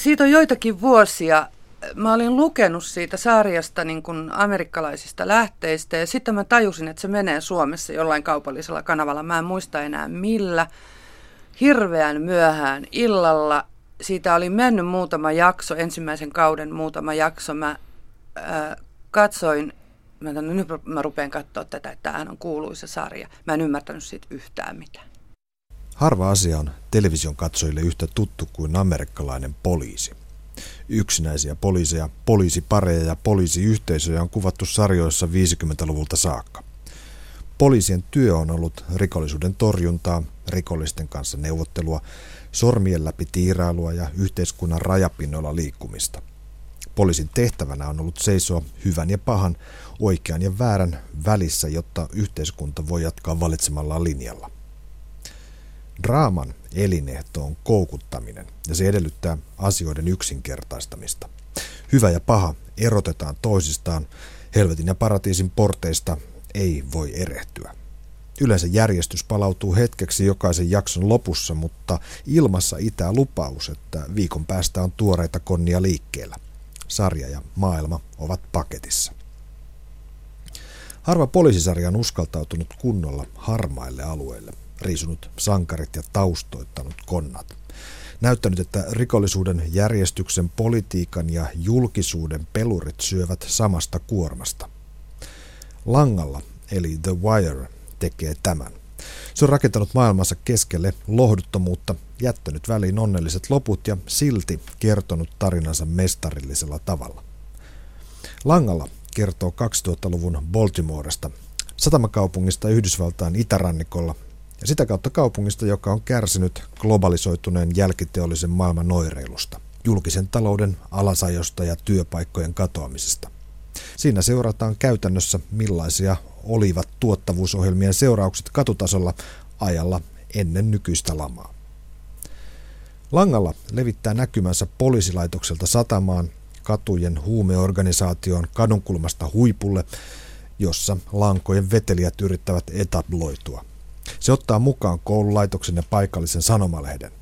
siitä on joitakin vuosia. Mä olin lukenut siitä sarjasta niin kuin amerikkalaisista lähteistä ja sitten mä tajusin, että se menee Suomessa jollain kaupallisella kanavalla. Mä en muista enää millä. Hirveän myöhään illalla. Siitä oli mennyt muutama jakso, ensimmäisen kauden muutama jakso. Mä äh, katsoin, mä, no nyt mä rupean katsoa tätä, että tämähän on kuuluisa sarja. Mä en ymmärtänyt siitä yhtään mitään. Harva asia on television katsojille yhtä tuttu kuin amerikkalainen poliisi. Yksinäisiä poliiseja, poliisipareja ja poliisiyhteisöjä on kuvattu sarjoissa 50-luvulta saakka. Poliisien työ on ollut rikollisuuden torjuntaa, rikollisten kanssa neuvottelua, sormien läpi tiirailua ja yhteiskunnan rajapinnoilla liikkumista. Poliisin tehtävänä on ollut seisoa hyvän ja pahan, oikean ja väärän välissä, jotta yhteiskunta voi jatkaa valitsemallaan linjalla. Draaman elinehto on koukuttaminen ja se edellyttää asioiden yksinkertaistamista. Hyvä ja paha erotetaan toisistaan, helvetin ja paratiisin porteista ei voi erehtyä. Yleensä järjestys palautuu hetkeksi jokaisen jakson lopussa, mutta ilmassa itää lupaus, että viikon päästä on tuoreita konnia liikkeellä. Sarja ja maailma ovat paketissa. Harva poliisisarja on uskaltautunut kunnolla harmaille alueille riisunut sankarit ja taustoittanut konnat. Näyttänyt, että rikollisuuden järjestyksen, politiikan ja julkisuuden pelurit syövät samasta kuormasta. Langalla, eli The Wire, tekee tämän. Se on rakentanut maailmansa keskelle lohduttomuutta, jättänyt väliin onnelliset loput ja silti kertonut tarinansa mestarillisella tavalla. Langalla kertoo 2000-luvun Baltimoresta, satamakaupungista Yhdysvaltain itärannikolla, ja sitä kautta kaupungista, joka on kärsinyt globalisoituneen jälkiteollisen maailman noireilusta, julkisen talouden alasajosta ja työpaikkojen katoamisesta. Siinä seurataan käytännössä millaisia olivat tuottavuusohjelmien seuraukset katutasolla ajalla ennen nykyistä lamaa. Langalla levittää näkymänsä poliisilaitokselta satamaan, katujen huumeorganisaation kadunkulmasta huipulle, jossa lankojen vetelijät yrittävät etabloitua. Se ottaa mukaan koululaitoksen ja paikallisen sanomalehden.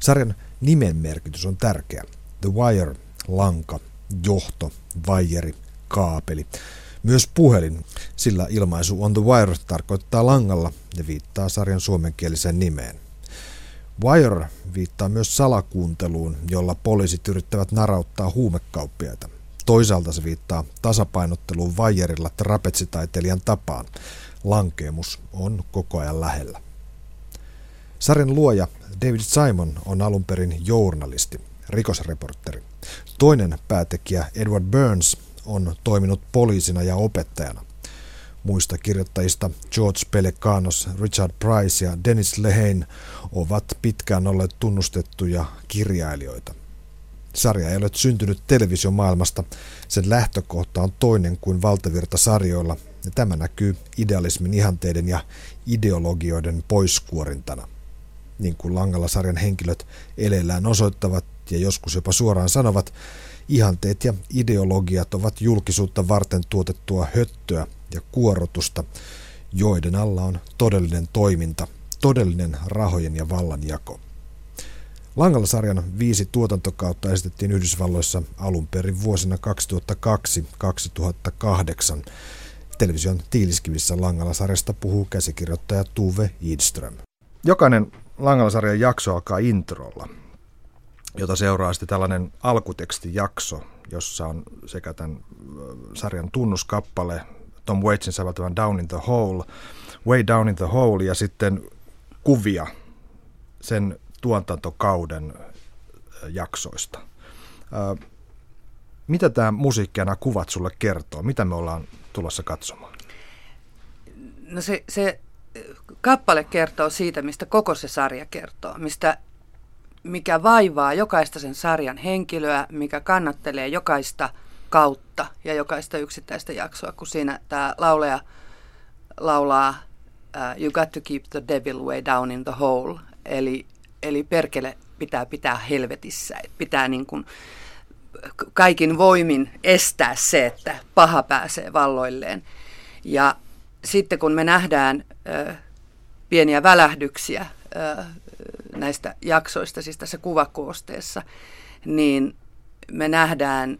Sarjan nimen merkitys on tärkeä. The Wire, lanka, johto, vajeri, kaapeli. Myös puhelin, sillä ilmaisu on the wire tarkoittaa langalla ja viittaa sarjan suomenkieliseen nimeen. Wire viittaa myös salakuunteluun, jolla poliisit yrittävät narauttaa huumekauppiaita. Toisaalta se viittaa tasapainotteluun vajerilla trapetsitaiteilijan tapaan. Lankeemus on koko ajan lähellä. Sarjan luoja David Simon on alun perin journalisti, rikosreporteri. Toinen päätekijä Edward Burns on toiminut poliisina ja opettajana. Muista kirjoittajista George Pelecanos, Richard Price ja Dennis Lehane ovat pitkään olleet tunnustettuja kirjailijoita. Sarja ei ole syntynyt televisiomaailmasta. Sen lähtökohta on toinen kuin valtavirta sarjoilla, ja tämä näkyy idealismin ihanteiden ja ideologioiden poiskuorintana. Niin kuin Langalla-sarjan henkilöt eleellään osoittavat ja joskus jopa suoraan sanovat, ihanteet ja ideologiat ovat julkisuutta varten tuotettua höttöä ja kuorotusta, joiden alla on todellinen toiminta, todellinen rahojen ja vallan jako. Langalla-sarjan viisi tuotantokautta esitettiin Yhdysvalloissa alun perin vuosina 2002-2008. Television tiiliskivissä Langalla-sarjasta puhuu käsikirjoittaja Tuve Idström. Jokainen Langalla-sarjan jakso alkaa introlla, jota seuraa sitten tällainen alkutekstijakso, jossa on sekä tämän sarjan tunnuskappale Tom Waitsin säveltävän Down in the Hole, Way Down in the Hole ja sitten kuvia sen tuotantokauden jaksoista. Mitä tämä musiikki ja nämä kuvat sulle kertoo? Mitä me ollaan tulossa katsomaan? No se, se kappale kertoo siitä, mistä koko se sarja kertoo, mistä mikä vaivaa jokaista sen sarjan henkilöä, mikä kannattelee jokaista kautta ja jokaista yksittäistä jaksoa, kun siinä tämä lauleja laulaa uh, You got to keep the devil way down in the hole, eli, eli perkele pitää pitää helvetissä, pitää niin kuin kaikin voimin estää se, että paha pääsee valloilleen. Ja sitten kun me nähdään pieniä välähdyksiä näistä jaksoista, siis tässä kuvakoosteessa, niin me nähdään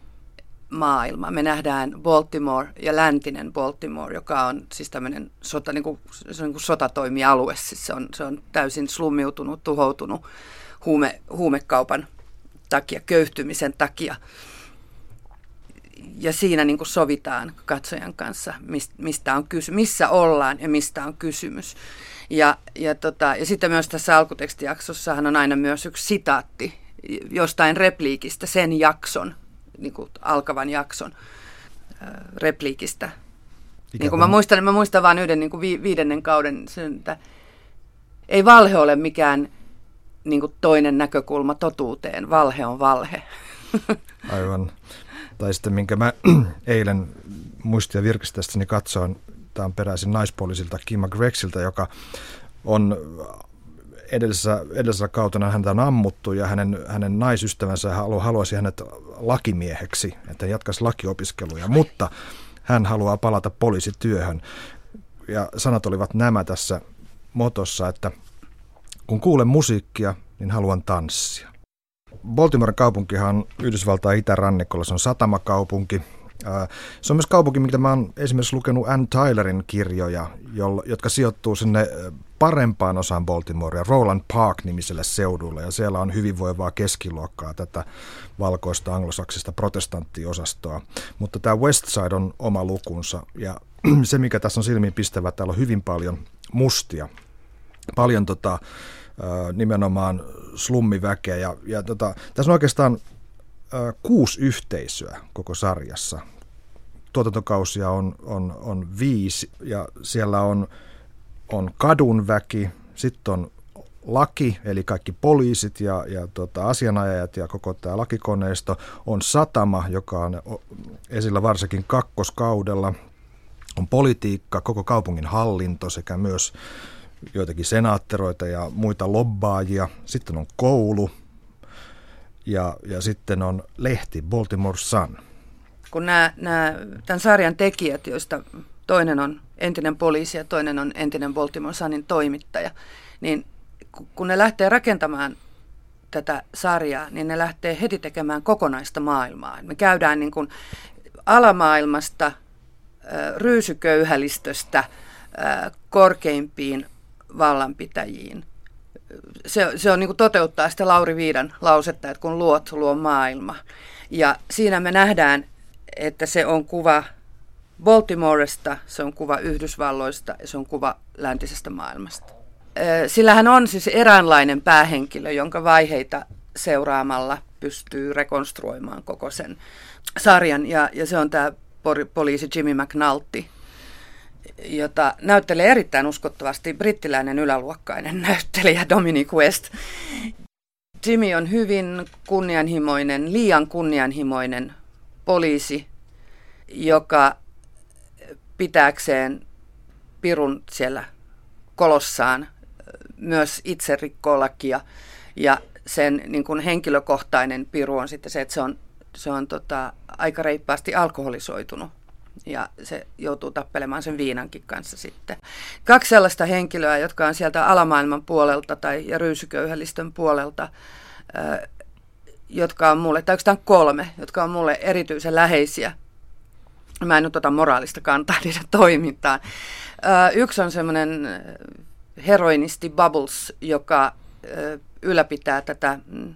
maailma. Me nähdään Baltimore ja läntinen Baltimore, joka on siis tämmöinen sota, niin kuin, se on niin kuin sotatoimialue. Siis se, on, se on täysin slummiutunut, tuhoutunut huume, huumekaupan takia, köyhtymisen takia. Ja siinä niin kuin sovitaan katsojan kanssa, mistä on kysy- missä ollaan ja mistä on kysymys. Ja, ja, tota, ja sitten myös tässä alkutekstijaksossahan on aina myös yksi sitaatti jostain repliikistä sen jakson niin kuin alkavan jakson äh, repliikistä. niin kuin mä, muistan, mä muistan vain yhden niin kuin vi, viidennen kauden, sen, että ei valhe ole mikään niin kuin toinen näkökulma totuuteen, valhe on valhe. Aivan. Tai sitten minkä mä eilen muistia virkistästäni katsoin, tämä on peräisin naispuolisilta Kim McGregsiltä, joka on edellisessä, edellisessä kautena häntä on ammuttu ja hänen, hänen naisystävänsä halu, haluaisi hänet lakimieheksi, että hän jatkaisi lakiopiskeluja, mutta hän haluaa palata poliisityöhön. Ja sanat olivat nämä tässä motossa, että kun kuulen musiikkia, niin haluan tanssia. Baltimore kaupunkihan on Yhdysvaltain itärannikolla, se on satamakaupunki, se on myös kaupunki, mitä mä oon esimerkiksi lukenut Ann Tylerin kirjoja, jotka sijoittuu sinne parempaan osaan Baltimorea, Roland Park-nimiselle seudulle, ja siellä on hyvinvoivaa keskiluokkaa, tätä valkoista anglosaksista protestanttiosastoa. Mutta tämä West Side on oma lukunsa, ja se mikä tässä on silmiin pistävä, täällä on hyvin paljon mustia, paljon tota, nimenomaan slummiväkeä, ja, ja tota, tässä on oikeastaan kuusi yhteisöä koko sarjassa. Tuotantokausia on, on, on viisi ja siellä on, on kadunväki, sitten on laki, eli kaikki poliisit ja, ja tota, asianajajat ja koko tämä lakikoneisto. On satama, joka on esillä varsinkin kakkoskaudella. On politiikka, koko kaupungin hallinto sekä myös joitakin senaatteroita ja muita lobbaajia. Sitten on koulu, ja, ja sitten on lehti Baltimore Sun. Kun nämä, nämä, tämän sarjan tekijät, joista toinen on entinen poliisi ja toinen on entinen Baltimore Sunin toimittaja, niin kun ne lähtee rakentamaan tätä sarjaa, niin ne lähtee heti tekemään kokonaista maailmaa. Me käydään niin kuin alamaailmasta, ryysyköyhälistöstä korkeimpiin vallanpitäjiin – se, se on niin kuin toteuttaa sitä Lauri Viidan lausetta, että kun luot, luo maailma. Ja siinä me nähdään, että se on kuva Baltimoresta, se on kuva Yhdysvalloista ja se on kuva läntisestä maailmasta. Sillähän on siis eräänlainen päähenkilö, jonka vaiheita seuraamalla pystyy rekonstruoimaan koko sen sarjan. Ja, ja se on tämä poliisi Jimmy McNulty, jota näyttelee erittäin uskottavasti brittiläinen yläluokkainen näyttelijä Dominic West. Jimmy on hyvin kunnianhimoinen, liian kunnianhimoinen poliisi, joka pitääkseen pirun siellä kolossaan myös itse rikkoo lakia. Ja sen niin kuin henkilökohtainen piru on sitten se, että se on, se on tota, aika reippaasti alkoholisoitunut ja se joutuu tappelemaan sen viinankin kanssa sitten. Kaksi sellaista henkilöä, jotka on sieltä alamaailman puolelta tai ja ryysyköyhällistön puolelta, jotka on mulle, tai oikeastaan kolme, jotka on mulle erityisen läheisiä. Mä en nyt ota moraalista kantaa niiden toimintaan. Yksi on semmoinen heroinisti Bubbles, joka ylläpitää tätä mm,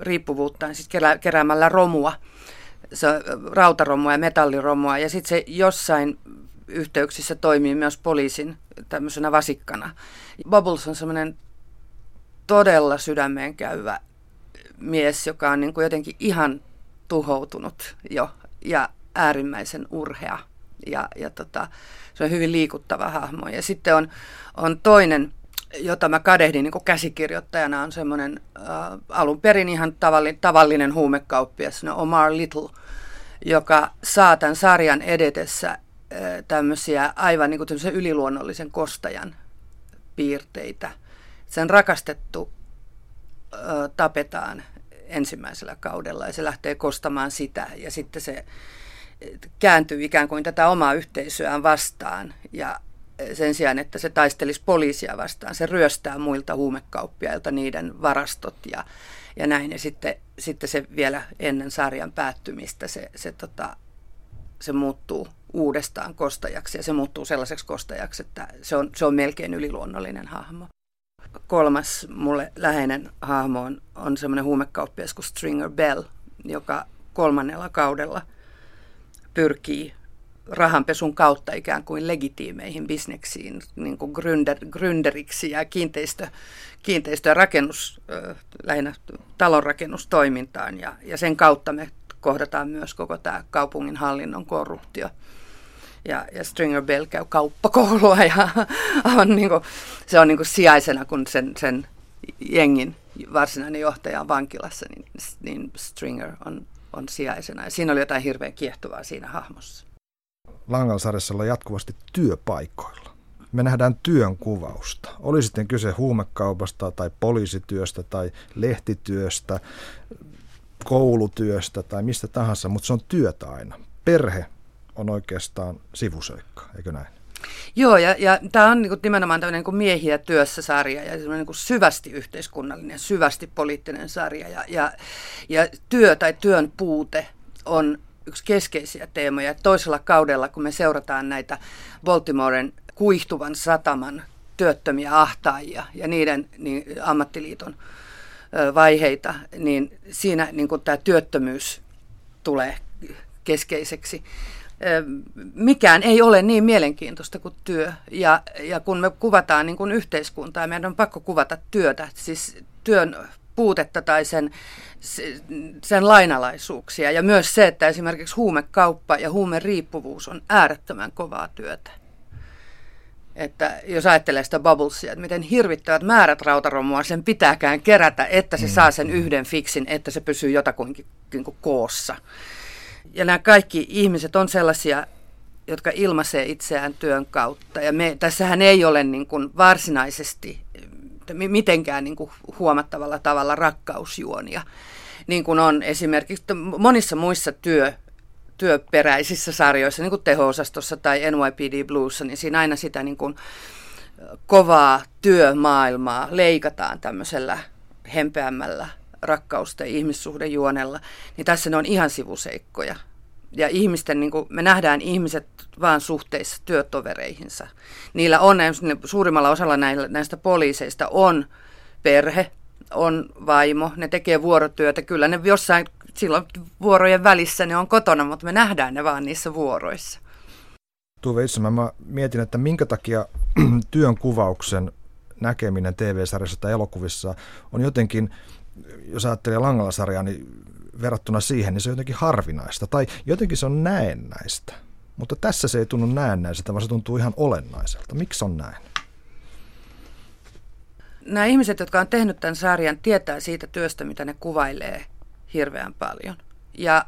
riippuvuuttaan siis keräämällä romua rautaromua ja metalliromua ja sitten se jossain yhteyksissä toimii myös poliisin tämmöisenä vasikkana. Bubbles on semmoinen todella sydämeen käyvä mies, joka on niin kuin jotenkin ihan tuhoutunut jo ja äärimmäisen urhea. Ja, ja tota, se on hyvin liikuttava hahmo. Ja sitten on, on toinen jota mä kadehdin niin käsikirjoittajana, on semmoinen äh, alun perin ihan tavallinen, tavallinen huumekauppias, no Omar Little, joka saa tämän sarjan edetessä äh, tämmöisiä aivan niin kuin yliluonnollisen kostajan piirteitä. Sen rakastettu äh, tapetaan ensimmäisellä kaudella ja se lähtee kostamaan sitä ja sitten se kääntyy ikään kuin tätä omaa yhteisöään vastaan ja sen sijaan, että se taistelisi poliisia vastaan, se ryöstää muilta huumekauppiailta niiden varastot ja, ja näin. Ja sitten, sitten se vielä ennen sarjan päättymistä se, se, tota, se muuttuu uudestaan kostajaksi ja se muuttuu sellaiseksi kostajaksi, että se on, se on melkein yliluonnollinen hahmo. Kolmas mulle läheinen hahmo on, on semmoinen huumekauppias kuin Stringer Bell, joka kolmannella kaudella pyrkii rahanpesun kautta ikään kuin legitiimeihin bisneksiin, niin kuin gründer, gründeriksi ja kiinteistö, kiinteistö- ja rakennus, lähinnä talonrakennustoimintaan. Ja, ja sen kautta me kohdataan myös koko tämä kaupungin hallinnon korruptio. Ja, ja Stringer Bell käy kauppakoulua ja on niin kuin, se on niin kuin sijaisena, kun sen, sen jengin varsinainen johtaja on vankilassa, niin, niin Stringer on, on sijaisena. Ja siinä oli jotain hirveän kiehtovaa siinä hahmossa. Langalsarjassa ollaan jatkuvasti työpaikoilla. Me nähdään työn kuvausta. Oli sitten kyse huumekaupasta tai poliisityöstä tai lehtityöstä, koulutyöstä tai mistä tahansa, mutta se on työtä aina. Perhe on oikeastaan sivuseikka, eikö näin? Joo, ja, ja tämä on niin nimenomaan tämmöinen niin miehiä työssä sarja ja niin kuin syvästi yhteiskunnallinen, syvästi poliittinen sarja. Ja, ja, ja työ tai työn puute on yksi keskeisiä teemoja. Toisella kaudella, kun me seurataan näitä Baltimoren kuihtuvan sataman työttömiä ahtaajia ja niiden niin, ammattiliiton vaiheita, niin siinä niin tämä työttömyys tulee keskeiseksi. Mikään ei ole niin mielenkiintoista kuin työ. Ja, ja kun me kuvataan niin kuin yhteiskuntaa, meidän on pakko kuvata työtä, siis työn puutetta tai sen, sen lainalaisuuksia. Ja myös se, että esimerkiksi huumekauppa ja huumeriippuvuus on äärettömän kovaa työtä. Että jos ajattelee sitä bubblesia, että miten hirvittävät määrät rautaromua sen pitääkään kerätä, että se mm. saa sen yhden fiksin, että se pysyy jotakuinkin niin koossa. Ja nämä kaikki ihmiset on sellaisia, jotka ilmaisee itseään työn kautta. Ja me, tässähän ei ole niin kuin varsinaisesti mitenkään niin kuin huomattavalla tavalla rakkausjuonia, niin kuin on esimerkiksi monissa muissa työ, työperäisissä sarjoissa, niin kuin teho-osastossa tai NYPD Bluessa, niin siinä aina sitä niin kuin kovaa työmaailmaa leikataan tämmöisellä hempeämmällä rakkausta ja ihmissuhdejuonella, niin tässä ne on ihan sivuseikkoja. Ja ihmisten, niin kuin, me nähdään ihmiset vaan suhteissa työtovereihinsa. Niillä on, suurimmalla osalla näistä poliiseista on perhe, on vaimo, ne tekee vuorotyötä. Kyllä ne jossain silloin vuorojen välissä ne on kotona, mutta me nähdään ne vaan niissä vuoroissa. Tuve itse mä mietin, että minkä takia työn kuvauksen näkeminen TV-sarjassa tai elokuvissa on jotenkin, jos ajattelee Langala-sarjaa, niin verrattuna siihen, niin se on jotenkin harvinaista tai jotenkin se on näennäistä. Mutta tässä se ei tunnu näennäiseltä, vaan se tuntuu ihan olennaiselta. Miksi on näin? Nämä ihmiset, jotka on tehnyt tämän sarjan, tietää siitä työstä, mitä ne kuvailee hirveän paljon. Ja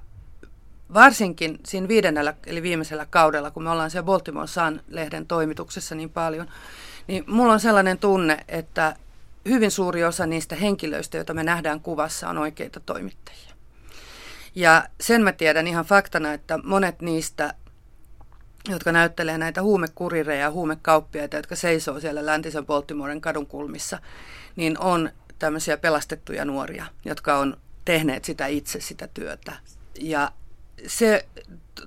varsinkin siinä viidennellä, eli viimeisellä kaudella, kun me ollaan siellä Baltimore Sun-lehden toimituksessa niin paljon, niin mulla on sellainen tunne, että hyvin suuri osa niistä henkilöistä, joita me nähdään kuvassa, on oikeita toimittajia. Ja sen mä tiedän ihan faktana, että monet niistä, jotka näyttelee näitä huumekurireja ja huumekauppiaita, jotka seisoo siellä läntisen Baltimoren kadunkulmissa, niin on tämmöisiä pelastettuja nuoria, jotka on tehneet sitä itse sitä työtä. Ja se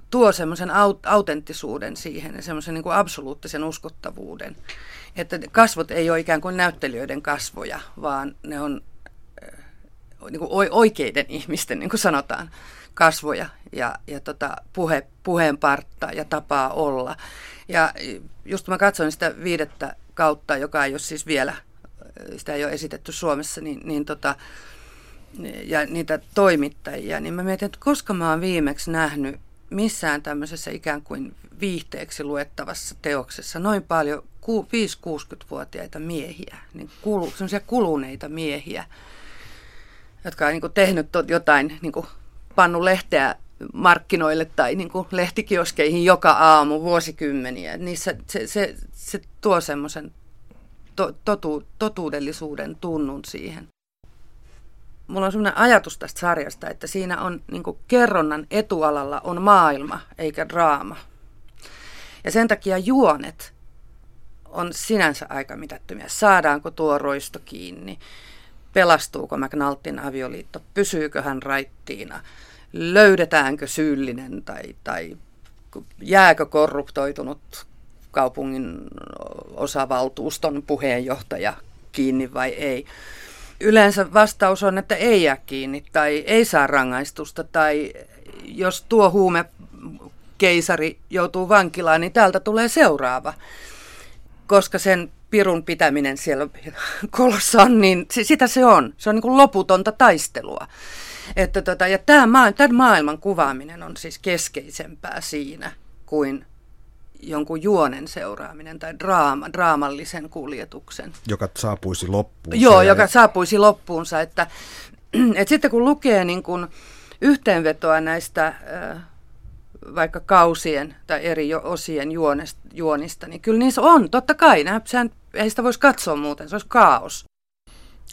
tuo semmoisen aut- autenttisuuden siihen ja semmoisen niin kuin absoluuttisen uskottavuuden. Että kasvot ei ole ikään kuin näyttelijöiden kasvoja, vaan ne on niin kuin oikeiden ihmisten, niin kuin sanotaan, kasvoja ja, ja tota, puhe, puheenpartta ja tapaa olla. Ja just mä katsoin sitä viidettä kautta, joka ei ole siis vielä, sitä ei ole esitetty Suomessa, niin, niin tota, ja niitä toimittajia, niin mä mietin, että koska mä oon viimeksi nähnyt missään tämmöisessä ikään kuin viihteeksi luettavassa teoksessa noin paljon 5-60-vuotiaita miehiä, niin kulu, kuluneita miehiä, jotka on niin kuin tehnyt jotain, niin kuin pannu lehteä markkinoille tai niin kuin lehtikioskeihin joka aamu vuosikymmeniä. Niissä se, se, se tuo semmoisen to, totu, totuudellisuuden tunnun siihen. Mulla on semmoinen ajatus tästä sarjasta, että siinä on niin kuin kerronnan etualalla on maailma eikä draama. Ja sen takia juonet on sinänsä aika mitättömiä. Saadaanko tuo roisto kiinni? Pelastuuko McNaltin avioliitto, pysyykö hän raittiina, löydetäänkö syyllinen tai, tai jääkö korruptoitunut kaupungin osavaltuuston puheenjohtaja kiinni vai ei. Yleensä vastaus on, että ei jää kiinni tai ei saa rangaistusta tai jos tuo huume keisari joutuu vankilaan, niin täältä tulee seuraava. Koska sen pirun pitäminen siellä kolossa on, niin sitä se on. Se on niin kuin loputonta taistelua. Että tota, ja tämä, tämän maailman kuvaaminen on siis keskeisempää siinä kuin jonkun juonen seuraaminen tai draama, draamallisen kuljetuksen. Joka saapuisi loppuun. Joo, joka saapuisi loppuunsa. Että, että sitten kun lukee niin kuin yhteenvetoa näistä vaikka kausien tai eri osien juonesta, juonista, niin kyllä niissä on, totta kai. Sehän, ei sitä voisi katsoa muuten, se olisi kaos.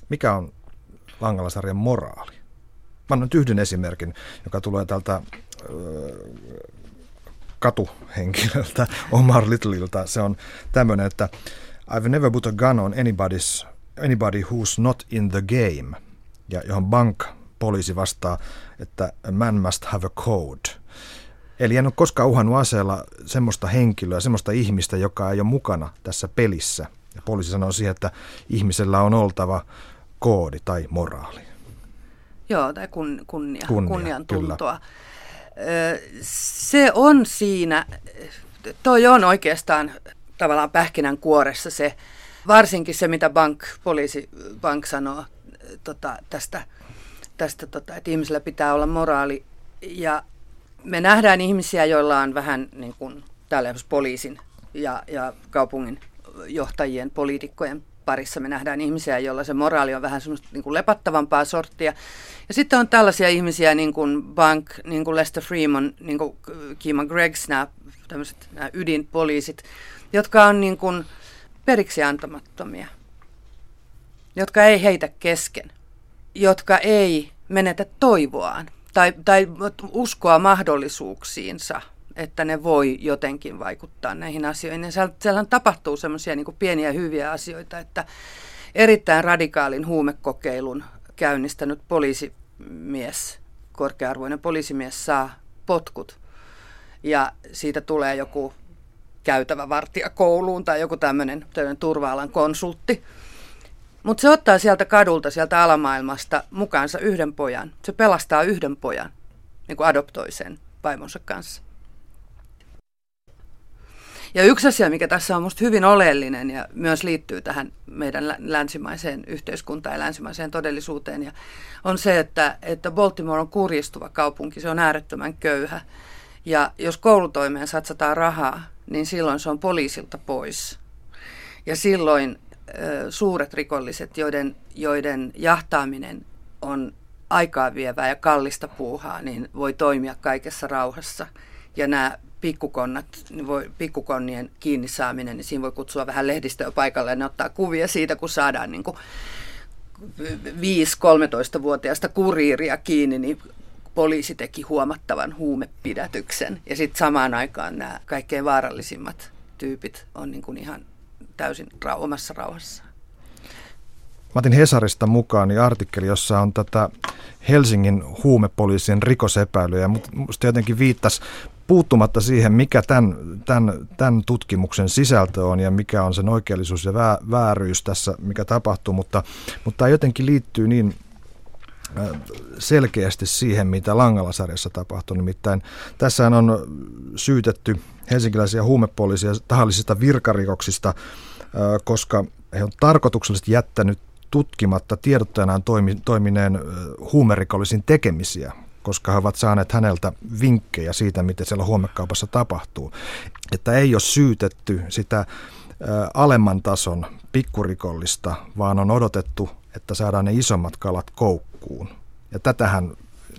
Mikä on Langala-sarjan moraali? Mä annan yhden esimerkin, joka tulee tältä katuhenkilöltä, Omar Littleilta. Se on tämmöinen, että I've never put a gun on anybody's, anybody who's not in the game. Ja johon bank poliisi vastaa, että a man must have a code. Eli en ole koskaan uhannut aseella semmoista henkilöä, semmoista ihmistä, joka ei ole mukana tässä pelissä. Ja poliisi sanoo siihen, että ihmisellä on oltava koodi tai moraali. Joo, tai kun, kunnia, kunnia kunnian tuntoa. Kyllä se on siinä, toi on oikeastaan tavallaan pähkinän kuoressa se, varsinkin se, mitä bank, poliisi, bank sanoo tota, tästä, tästä tota, että ihmisellä pitää olla moraali. Ja me nähdään ihmisiä, joilla on vähän niin kuin täällä poliisin ja, ja kaupungin johtajien, poliitikkojen parissa me nähdään ihmisiä, joilla se moraali on vähän semmoista niin kuin lepattavampaa sorttia. Ja sitten on tällaisia ihmisiä niin kuin Bank, niin kuin Lester Freeman, niin kuin Kima Greggs, nämä, tämmöiset, nämä ydinpoliisit, jotka on niin kuin periksi antamattomia, jotka ei heitä kesken, jotka ei menetä toivoaan tai, tai uskoa mahdollisuuksiinsa – että ne voi jotenkin vaikuttaa näihin asioihin. Ja siellä, tapahtuu semmoisia niin pieniä hyviä asioita, että erittäin radikaalin huumekokeilun käynnistänyt poliisimies, korkearvoinen poliisimies saa potkut. Ja siitä tulee joku käytävä vartija kouluun tai joku tämmöinen turva-alan konsultti. Mutta se ottaa sieltä kadulta, sieltä alamaailmasta mukaansa yhden pojan. Se pelastaa yhden pojan, niin kuin adoptoi sen vaimonsa kanssa. Ja yksi asia, mikä tässä on minusta hyvin oleellinen ja myös liittyy tähän meidän länsimaiseen yhteiskuntaan ja länsimaiseen todellisuuteen, ja on se, että, että Baltimore on kurjistuva kaupunki, se on äärettömän köyhä. Ja jos koulutoimeen satsataan rahaa, niin silloin se on poliisilta pois. Ja silloin suuret rikolliset, joiden, joiden jahtaaminen on aikaa vievää ja kallista puuhaa, niin voi toimia kaikessa rauhassa. Ja nämä pikkukonnat, niin voi, pikkukonnien kiinni saaminen, niin siinä voi kutsua vähän lehdistöä paikalle ja ne ottaa kuvia siitä, kun saadaan niin 5-13-vuotiaasta kuriiria kiinni, niin poliisi teki huomattavan huumepidätyksen. Ja sitten samaan aikaan nämä kaikkein vaarallisimmat tyypit on niin kuin ihan täysin rau- omassa rauhassa. Mä otin Hesarista mukaan niin artikkeli, jossa on tätä Helsingin huumepoliisin rikosepäilyjä, mutta musta jotenkin viittasi puuttumatta siihen, mikä tämän, tämän, tämän tutkimuksen sisältö on ja mikä on sen oikeellisuus ja vääryys tässä, mikä tapahtuu, mutta, mutta tämä jotenkin liittyy niin selkeästi siihen, mitä Langala-sarjassa tapahtuu. Nimittäin tässä on syytetty helsinkiläisiä huumepoliisia tahallisista virkarikoksista, koska he on tarkoituksellisesti jättänyt tutkimatta tiedottajanaan toimineen huumerikollisin tekemisiä koska he ovat saaneet häneltä vinkkejä siitä, miten siellä huomekaupassa tapahtuu. Että ei ole syytetty sitä alemman tason pikkurikollista, vaan on odotettu, että saadaan ne isommat kalat koukkuun. Ja tätähän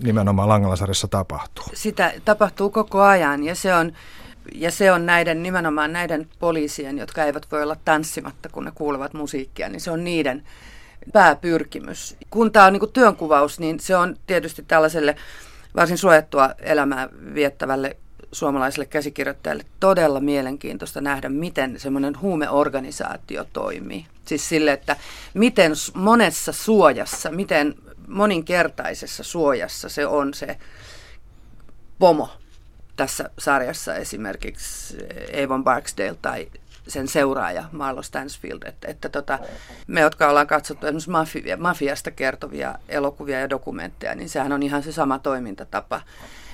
nimenomaan Langalasarjassa tapahtuu. Sitä tapahtuu koko ajan ja se on, ja se on näiden, nimenomaan näiden poliisien, jotka eivät voi olla tanssimatta, kun ne kuulevat musiikkia, niin se on niiden pääpyrkimys. Kun tämä on niin työnkuvaus, niin se on tietysti tällaiselle varsin suojattua elämää viettävälle suomalaiselle käsikirjoittajalle todella mielenkiintoista nähdä, miten semmoinen huumeorganisaatio toimii. Siis sille, että miten monessa suojassa, miten moninkertaisessa suojassa se on se pomo tässä sarjassa esimerkiksi Avon Barksdale tai sen seuraaja Marlo Stansfield, että, että tota, me, jotka ollaan katsottu esimerkiksi mafia, mafiasta kertovia elokuvia ja dokumentteja, niin sehän on ihan se sama toimintatapa,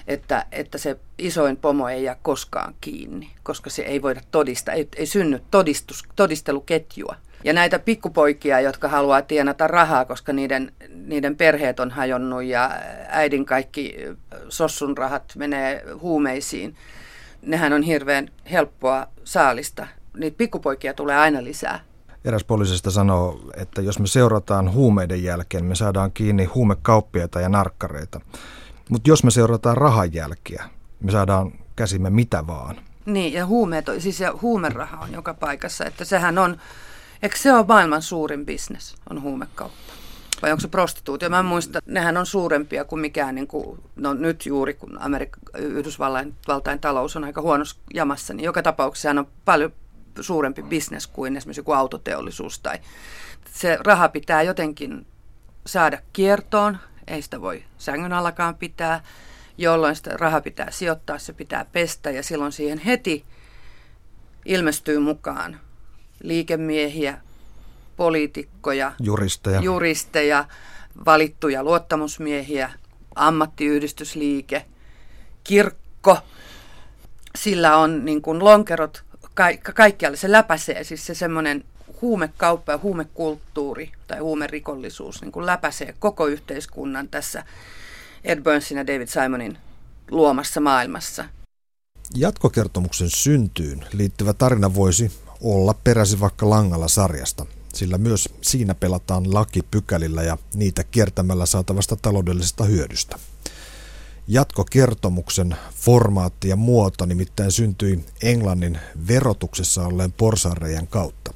että, että se isoin pomo ei jää koskaan kiinni, koska se ei voida todistaa, ei, ei synny todistus, todisteluketjua. Ja näitä pikkupoikia, jotka haluaa tienata rahaa, koska niiden, niiden perheet on hajonnut ja äidin kaikki sossun rahat menee huumeisiin, nehän on hirveän helppoa saalista. Niitä pikkupoikia tulee aina lisää. Eräs poliisista sanoo, että jos me seurataan huumeiden jälkeen, me saadaan kiinni huumekauppiaita ja narkkareita. Mutta jos me seurataan rahan jälkiä, me saadaan käsimme mitä vaan. Niin, ja, huumeet, siis ja huumeraha on joka paikassa. Että sehän on, eikö se ole maailman suurin bisnes, on huumekauppa? Vai onko se prostituutio? Mä muistan, nehän on suurempia kuin mikään, niin kuin, no nyt juuri kun Amerik- Yhdysvaltain talous on aika huonossa jamassa, niin joka tapauksessa on paljon suurempi bisnes kuin esimerkiksi joku autoteollisuus. Tai se raha pitää jotenkin saada kiertoon, ei sitä voi sängyn allakaan pitää, jolloin sitä raha pitää sijoittaa, se pitää pestä ja silloin siihen heti ilmestyy mukaan liikemiehiä, poliitikkoja, juristeja, juristeja valittuja luottamusmiehiä, ammattiyhdistysliike, kirkko. Sillä on niin kuin lonkerot ka- kaikkialle, se läpäisee siis se semmoinen huumekauppa ja huumekulttuuri tai huumerikollisuus niin kuin läpäisee koko yhteiskunnan tässä Ed Burnsin ja David Simonin luomassa maailmassa. Jatkokertomuksen syntyyn liittyvä tarina voisi olla peräsi vaikka Langalla sarjasta, sillä myös siinä pelataan lakipykälillä ja niitä kiertämällä saatavasta taloudellisesta hyödystä. Jatkokertomuksen formaatti ja muoto nimittäin syntyi Englannin verotuksessa olleen porsarejan kautta.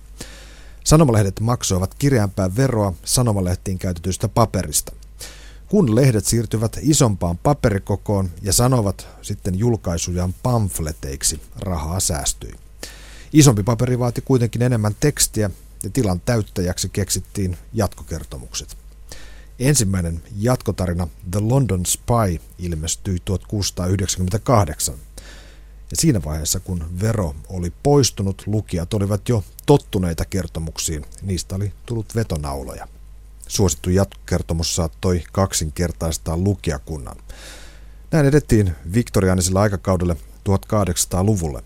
Sanomalehdet maksoivat kireämpää veroa sanomalehtiin käytetystä paperista. Kun lehdet siirtyvät isompaan paperikokoon ja sanovat sitten julkaisujaan pamfleteiksi, rahaa säästyi. Isompi paperi vaati kuitenkin enemmän tekstiä ja tilan täyttäjäksi keksittiin jatkokertomukset. Ensimmäinen jatkotarina The London Spy ilmestyi 1698. Ja siinä vaiheessa, kun vero oli poistunut, lukijat olivat jo tottuneita kertomuksiin. Niistä oli tullut vetonauloja. Suosittu jatkokertomus saattoi kaksinkertaistaa lukijakunnan. Näin edettiin viktoriaanisella aikakaudelle 1800-luvulle.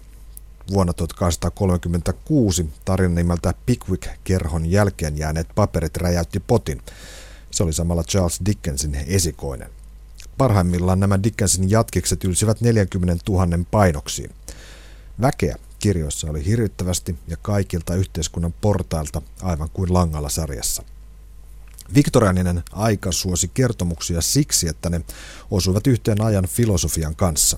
Vuonna 1836 tarina nimeltä Pickwick-kerhon jälkeen jääneet paperit räjäytti potin. Se oli samalla Charles Dickensin esikoinen. Parhaimmillaan nämä Dickensin jatkikset ylsivät 40 000 painoksiin. Väkeä kirjoissa oli hirvittävästi ja kaikilta yhteiskunnan portailta aivan kuin langalla sarjassa. Viktorianinen aika suosi kertomuksia siksi, että ne osuivat yhteen ajan filosofian kanssa.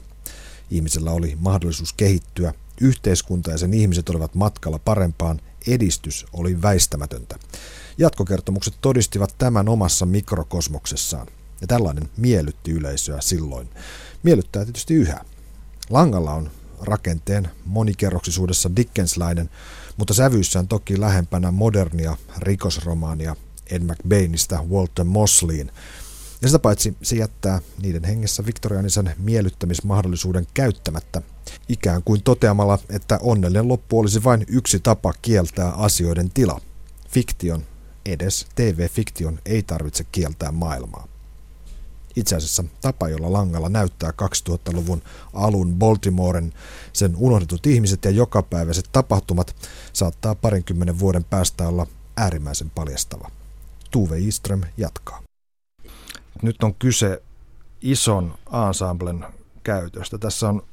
Ihmisellä oli mahdollisuus kehittyä, yhteiskunta ja sen ihmiset olivat matkalla parempaan, edistys oli väistämätöntä. Jatkokertomukset todistivat tämän omassa mikrokosmoksessaan. Ja tällainen miellytti yleisöä silloin. Miellyttää tietysti yhä. Langalla on rakenteen monikerroksisuudessa Dickenslainen, mutta sävyissään toki lähempänä modernia rikosromaania Ed McBainista Walter Mosleyin. Ja sitä paitsi se jättää niiden hengessä viktorianisen miellyttämismahdollisuuden käyttämättä, ikään kuin toteamalla, että onnellinen loppu olisi vain yksi tapa kieltää asioiden tila. Fiktion, edes TV-fiktion, ei tarvitse kieltää maailmaa. Itse asiassa tapa, jolla Langalla näyttää 2000-luvun alun Baltimoren, sen unohdetut ihmiset ja jokapäiväiset tapahtumat saattaa parinkymmenen vuoden päästä olla äärimmäisen paljastava. Tuve Iström jatkaa. Nyt on kyse ison ensemblen käytöstä. Tässä on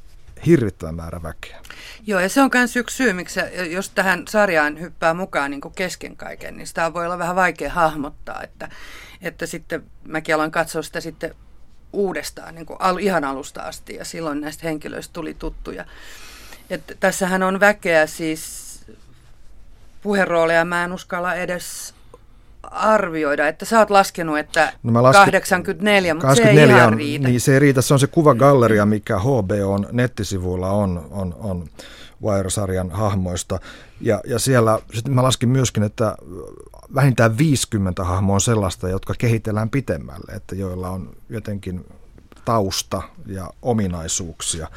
hirvittävä määrä väkeä. Joo, ja se on myös yksi syy, miksi jos tähän sarjaan hyppää mukaan niin kesken kaiken, niin sitä voi olla vähän vaikea hahmottaa, että, että sitten mäkin aloin katsoa sitä sitten uudestaan niin kuin al, ihan alusta asti, ja silloin näistä henkilöistä tuli tuttuja. Et tässähän on väkeä siis puherooleja, mä en uskalla edes arvioida, että sä oot laskenut, että no lasken, 84, mutta 84 se ei ihan on, riitä. Niin se ei riitä, se on se kuvagalleria, mikä HBOn nettisivuilla on, on, on Wire-sarjan hahmoista. Ja, ja siellä sitten mä laskin myöskin, että vähintään 50 hahmoa on sellaista, jotka kehitellään pitemmälle, että joilla on jotenkin tausta ja ominaisuuksia.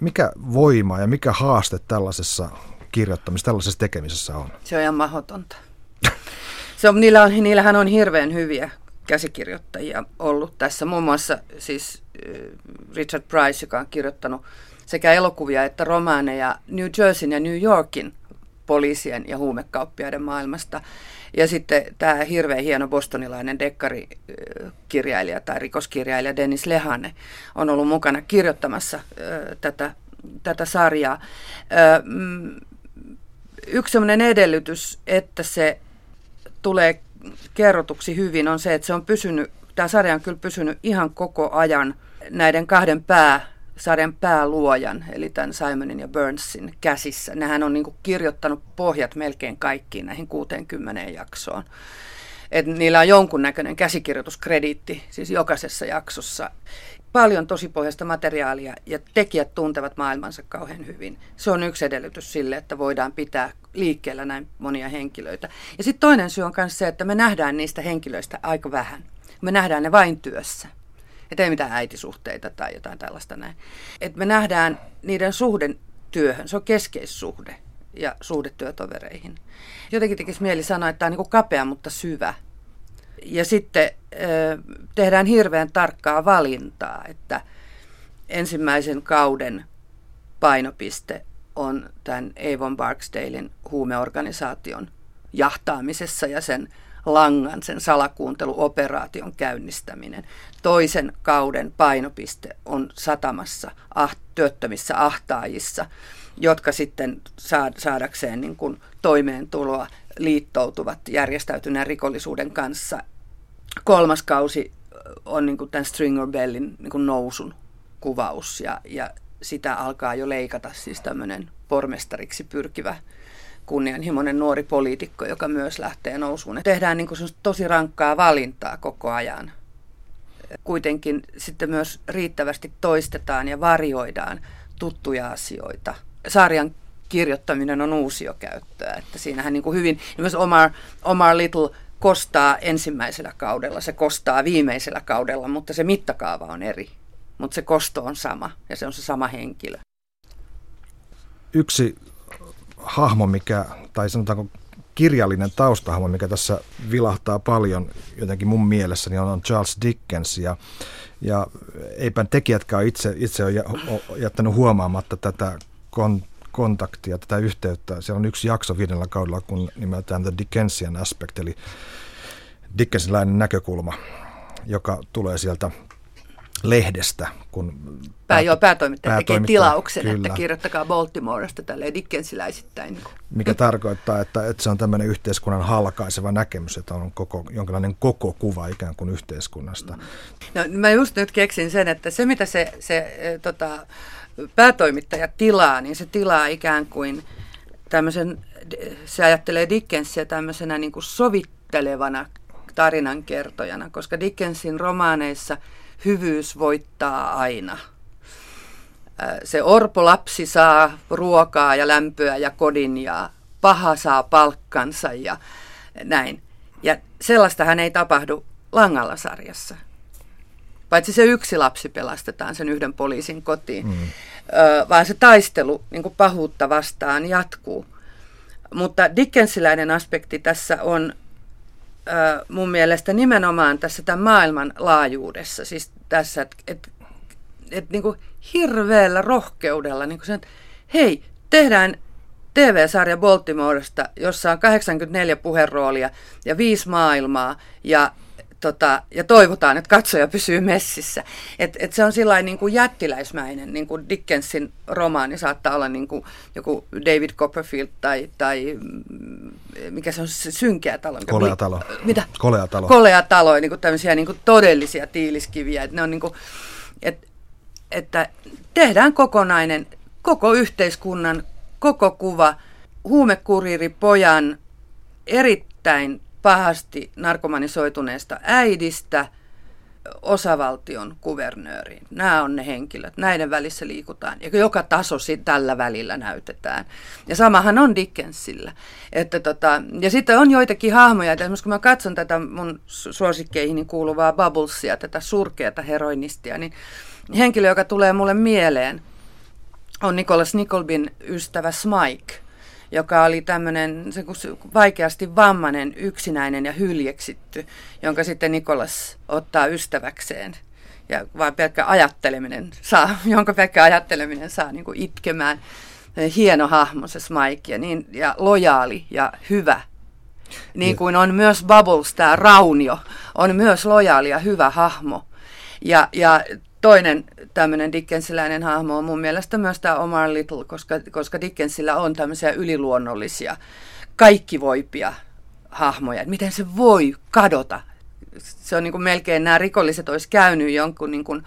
Mikä voima ja mikä haaste tällaisessa kirjoittamisessa, tällaisessa tekemisessä on? Se on ihan mahdotonta. Se on, niillä on, niillähän on hirveän hyviä käsikirjoittajia ollut tässä. Muun muassa siis Richard Price, joka on kirjoittanut sekä elokuvia että romaaneja New Jerseyn ja New Yorkin poliisien ja huumekauppiaiden maailmasta. Ja sitten tämä hirveän hieno bostonilainen dekkarikirjailija tai rikoskirjailija Dennis Lehane on ollut mukana kirjoittamassa ö, tätä, tätä sarjaa. Mm, yksi sellainen edellytys, että se tulee kerrotuksi hyvin, on se, että se on pysynyt, tämä sarja on kyllä pysynyt ihan koko ajan näiden kahden pää sarjan pääluojan, eli tämän Simonin ja Burnsin käsissä. Nehän on niin kirjoittanut pohjat melkein kaikkiin näihin 60 jaksoon. Et niillä on jonkunnäköinen käsikirjoituskrediitti, siis jokaisessa jaksossa. Paljon tosipohjaista materiaalia ja tekijät tuntevat maailmansa kauhean hyvin. Se on yksi edellytys sille, että voidaan pitää liikkeellä näin monia henkilöitä. Ja sitten toinen syy on myös se, että me nähdään niistä henkilöistä aika vähän. Me nähdään ne vain työssä. Että ei mitään äitisuhteita tai jotain tällaista näin. Et me nähdään niiden suhden työhön, se on keskeissuhde ja suhde työtovereihin. Jotenkin tekisi mieli sanoa, että tämä on niin kapea, mutta syvä. Ja sitten tehdään hirveän tarkkaa valintaa, että ensimmäisen kauden painopiste on tämän Avon Barksdalein huumeorganisaation jahtaamisessa ja sen langan, sen salakuunteluoperaation käynnistäminen. Toisen kauden painopiste on satamassa ah, työttömissä ahtaajissa, jotka sitten saadakseen niin kuin toimeentuloa liittoutuvat järjestäytyneen rikollisuuden kanssa. Kolmas kausi on niin kuin tämän Stringer Bellin niin kuin nousun kuvaus ja, ja sitä alkaa jo leikata siis tämmöinen pormestariksi pyrkivä kunnianhimoinen nuori poliitikko, joka myös lähtee nousuun. Tehdään niin kuin tosi rankkaa valintaa koko ajan. Kuitenkin sitten myös riittävästi toistetaan ja varjoidaan tuttuja asioita. Sarjan kirjoittaminen on uusiokäyttöä, että siinähän niin kuin hyvin, myös Omar, Omar Little kostaa ensimmäisellä kaudella, se kostaa viimeisellä kaudella, mutta se mittakaava on eri. Mutta se kosto on sama ja se on se sama henkilö. Yksi hahmo, mikä, tai sanotaanko kirjallinen taustahahmo, mikä tässä vilahtaa paljon jotenkin mun mielessäni on, on Charles Dickens ja, ja eipä tekijätkään itse, itse ole jättänyt huomaamatta tätä kon, kontaktia, tätä yhteyttä. Siellä on yksi jakso viidellä kaudella, kun nimeltään The Dickensian Aspect, eli Dickensilainen näkökulma, joka tulee sieltä lehdestä. Kun Pää, joo, päätoimittaja, päätoimittaja tekee tilauksen, kyllä. että kirjoittakaa Baltimoresta tälle Dickensiläisittäin. Mikä tarkoittaa, että, että se on tämmöinen yhteiskunnan halkaiseva näkemys, että on koko, jonkinlainen koko kuva ikään kuin yhteiskunnasta. No, mä just nyt keksin sen, että se mitä se, se e, tota, päätoimittaja tilaa, niin se tilaa ikään kuin tämmöisen, se ajattelee Dickensia tämmöisenä niin kuin sovittelevana tarinankertojana, koska Dickensin romaaneissa – hyvyys voittaa aina. Se orpolapsi saa ruokaa ja lämpöä ja kodin ja paha saa palkkansa ja näin. Ja sellaistahan ei tapahdu Langalla sarjassa. Paitsi se yksi lapsi pelastetaan sen yhden poliisin kotiin, mm. vaan se taistelu niin kuin pahuutta vastaan jatkuu. Mutta Dickensiläinen aspekti tässä on mun mielestä nimenomaan tässä tämän maailman laajuudessa, siis tässä, että et, et, niin hirveällä rohkeudella, niin sen, hei, tehdään TV-sarja Baltimoresta, jossa on 84 puheroolia ja viisi maailmaa ja tota, ja toivotaan, että katsoja pysyy messissä. Et, et se on sillä niin kuin jättiläismäinen, niin kuin Dickensin romaani saattaa olla niin kuin joku David Copperfield tai, tai mm, mikä se on se synkeä talo. Kolea talo. Mitä? Kolea talo. Kolea talo, niin kuin tämmöisiä niin kuin todellisia tiiliskiviä. Et ne on niin kuin, et, että tehdään kokonainen, koko yhteiskunnan, koko kuva, huumekuriiri pojan erittäin pahasti narkomanisoituneesta äidistä osavaltion kuvernööriin. Nämä on ne henkilöt, näiden välissä liikutaan. Ja joka taso tällä välillä näytetään. Ja samahan on Dickensillä. Että tota, ja sitten on joitakin hahmoja, että esimerkiksi kun mä katson tätä mun suosikkeihin kuuluvaa Bubblesia, tätä surkeata heroinistia, niin henkilö, joka tulee mulle mieleen, on Nicholas Nicklebin ystävä Smike – joka oli tämmöinen vaikeasti vammainen, yksinäinen ja hyljeksitty, jonka sitten Nikolas ottaa ystäväkseen. Ja vain pelkkä ajatteleminen saa, jonka pelkkä ajatteleminen saa niin kuin itkemään. Hieno hahmo se Smike ja, niin, ja lojaali ja hyvä. Niin kuin on myös Bubbles, tämä Raunio, on myös lojaali ja hyvä hahmo. Ja, ja toinen tämmöinen Dickensiläinen hahmo on mun mielestä myös tämä Omar Little, koska, koska Dickensillä on tämmöisiä yliluonnollisia, kaikkivoipia hahmoja. Että miten se voi kadota? Se on niin kuin melkein nämä rikolliset olisi käynyt jonkun niin kuin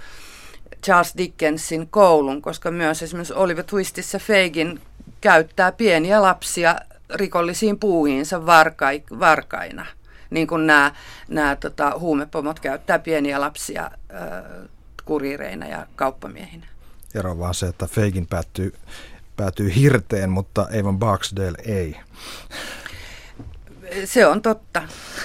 Charles Dickensin koulun, koska myös esimerkiksi Oliver Twistissä Fagin käyttää pieniä lapsia rikollisiin puuhiinsa varkai, varkaina. Niin kuin nämä, nämä tota, huumepomot käyttää pieniä lapsia äh, kuriireina ja kauppamiehinä. Ero vaan se, että Feikin päättyy, päätyy hirteen, mutta Evan Barksdale ei. Se on totta.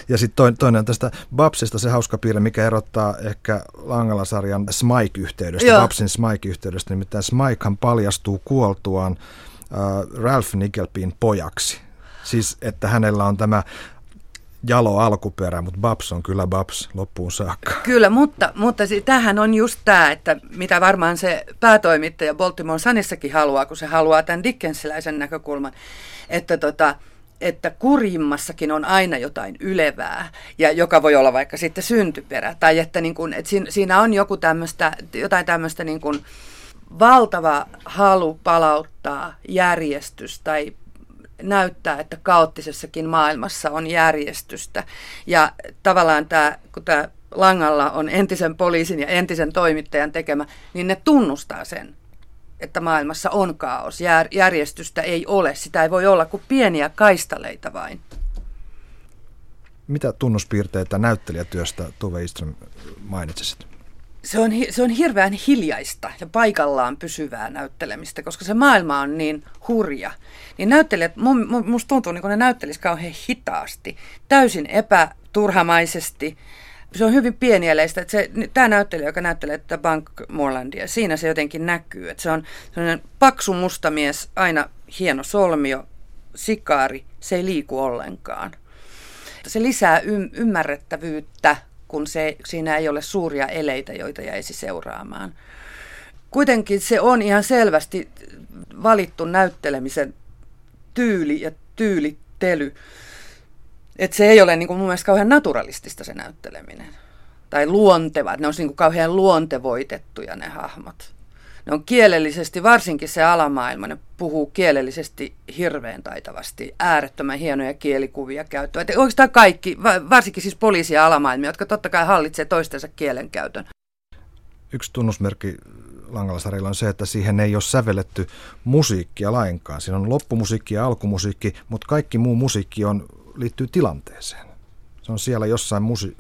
Ja sitten toinen, on tästä Babsista se hauska piirre, mikä erottaa ehkä Langala-sarjan Smike-yhteydestä, Joo. Babsin Smike-yhteydestä. Nimittäin Smikehan paljastuu kuoltuaan äh, Ralph Nickelbin pojaksi. Siis, että hänellä on tämä jalo alkuperä, mutta Babs on kyllä Babs loppuun saakka. Kyllä, mutta, mutta tähän on just tämä, että mitä varmaan se päätoimittaja Baltimore Sunissakin haluaa, kun se haluaa tämän Dickensiläisen näkökulman, että tota, että kurjimmassakin on aina jotain ylevää, ja joka voi olla vaikka sitten syntyperä, tai että, niin kun, että siinä on joku tämmöistä, jotain tämmöistä niin valtava halu palauttaa järjestys tai näyttää, että kaoottisessakin maailmassa on järjestystä. Ja tavallaan tämä, kun tämä Langalla on entisen poliisin ja entisen toimittajan tekemä, niin ne tunnustaa sen, että maailmassa on kaos. Järjestystä ei ole. Sitä ei voi olla kuin pieniä kaistaleita vain. Mitä tunnuspiirteitä näyttelijätyöstä Tuve Iström mainitsisit? Se on, se on hirveän hiljaista ja paikallaan pysyvää näyttelemistä, koska se maailma on niin hurja. Niin näyttelijät, mun, musta tuntuu, niin kun ne näyttelis kauhean hitaasti, täysin epäturhamaisesti. Se on hyvin pienieleistä, että se, tämä näyttelijä, joka näyttelee tätä Bank Morlandia, siinä se jotenkin näkyy, että se on sellainen paksu mustamies, aina hieno solmio, sikaari, se ei liiku ollenkaan. Se lisää ymmärrettävyyttä kun se, siinä ei ole suuria eleitä, joita jäisi seuraamaan. Kuitenkin se on ihan selvästi valittu näyttelemisen tyyli ja tyylittely. Että se ei ole niin kuin mun mielestä kauhean naturalistista se näytteleminen. Tai luonteva, ne on niin kuin kauhean luontevoitettuja ne hahmot ne on kielellisesti, varsinkin se alamaailma, ne puhuu kielellisesti hirveän taitavasti, äärettömän hienoja kielikuvia käyttöä. Oikeastaan kaikki, varsinkin siis poliisi- ja alamaailmia, jotka totta kai hallitsee toistensa kielenkäytön. Yksi tunnusmerkki Langalasarilla on se, että siihen ei ole sävelletty musiikkia lainkaan. Siinä on loppumusiikki ja alkumusiikki, mutta kaikki muu musiikki on, liittyy tilanteeseen. Se on siellä jossain, musi-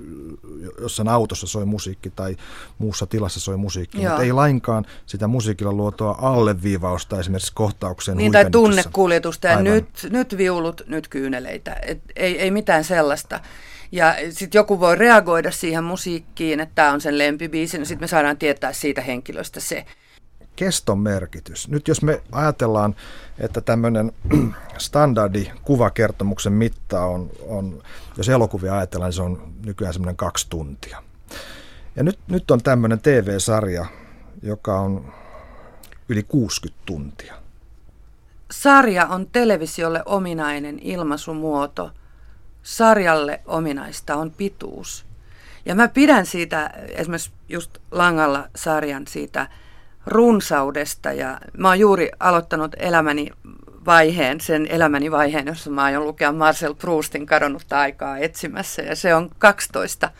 jossain autossa soi musiikki tai muussa tilassa soi musiikki, Joo. mutta ei lainkaan sitä musiikilla luotua alleviivausta esimerkiksi kohtauksen Niin tai tunnekuljetusta ja nyt, nyt viulut, nyt kyyneleitä. Et ei, ei mitään sellaista. Ja sitten joku voi reagoida siihen musiikkiin, että tämä on sen lempibiisi, niin sitten me saadaan tietää siitä henkilöstä se keston merkitys. Nyt jos me ajatellaan, että tämmöinen standardi kuvakertomuksen mitta on, on, jos elokuvia ajatellaan, niin se on nykyään semmoinen kaksi tuntia. Ja nyt, nyt on tämmöinen TV-sarja, joka on yli 60 tuntia. Sarja on televisiolle ominainen ilmaisumuoto. Sarjalle ominaista on pituus. Ja mä pidän siitä, esimerkiksi just Langalla sarjan siitä runsaudesta ja mä oon juuri aloittanut elämäni vaiheen, sen elämäni vaiheen, jossa mä aion lukea Marcel Proustin kadonnutta aikaa etsimässä ja se on 12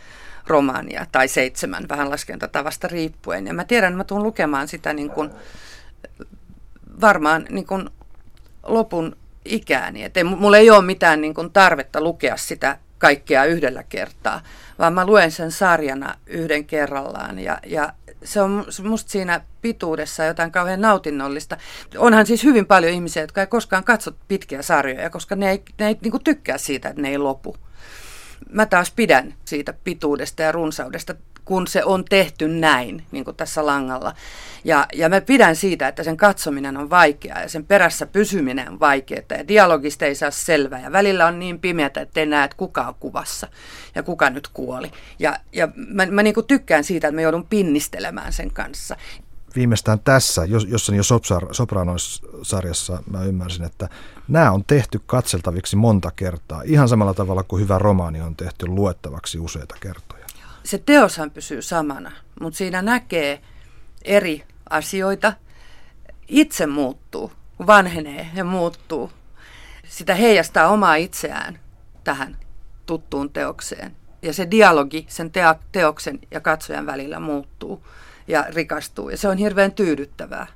romaania tai seitsemän vähän laskentatavasta riippuen. Ja mä tiedän, että mä tuun lukemaan sitä niin kuin, varmaan niin kuin lopun ikääni. Et ei, mulla ei ole mitään niin kuin tarvetta lukea sitä kaikkea yhdellä kertaa, vaan mä luen sen sarjana yhden kerrallaan ja, ja se on musta siinä pituudessa jotain kauhean nautinnollista. Onhan siis hyvin paljon ihmisiä, jotka ei koskaan katso pitkiä sarjoja, koska ne ei, ne ei niin tykkää siitä, että ne ei lopu. Mä taas pidän siitä pituudesta ja runsaudesta kun se on tehty näin, niin kuin tässä langalla. Ja, ja mä pidän siitä, että sen katsominen on vaikeaa ja sen perässä pysyminen on vaikeaa ja dialogista ei saa selvää ja välillä on niin pimeätä, että ei näe, että kuka on kuvassa ja kuka nyt kuoli. Ja, ja mä, mä niin kuin tykkään siitä, että mä joudun pinnistelemään sen kanssa viimeistään tässä, jossa jo Sopranos-sarjassa mä ymmärsin, että nämä on tehty katseltaviksi monta kertaa, ihan samalla tavalla kuin hyvä romaani on tehty luettavaksi useita kertoja se teoshan pysyy samana, mutta siinä näkee eri asioita. Itse muuttuu, vanhenee ja muuttuu. Sitä heijastaa omaa itseään tähän tuttuun teokseen. Ja se dialogi sen teoksen ja katsojan välillä muuttuu ja rikastuu. Ja se on hirveän tyydyttävää.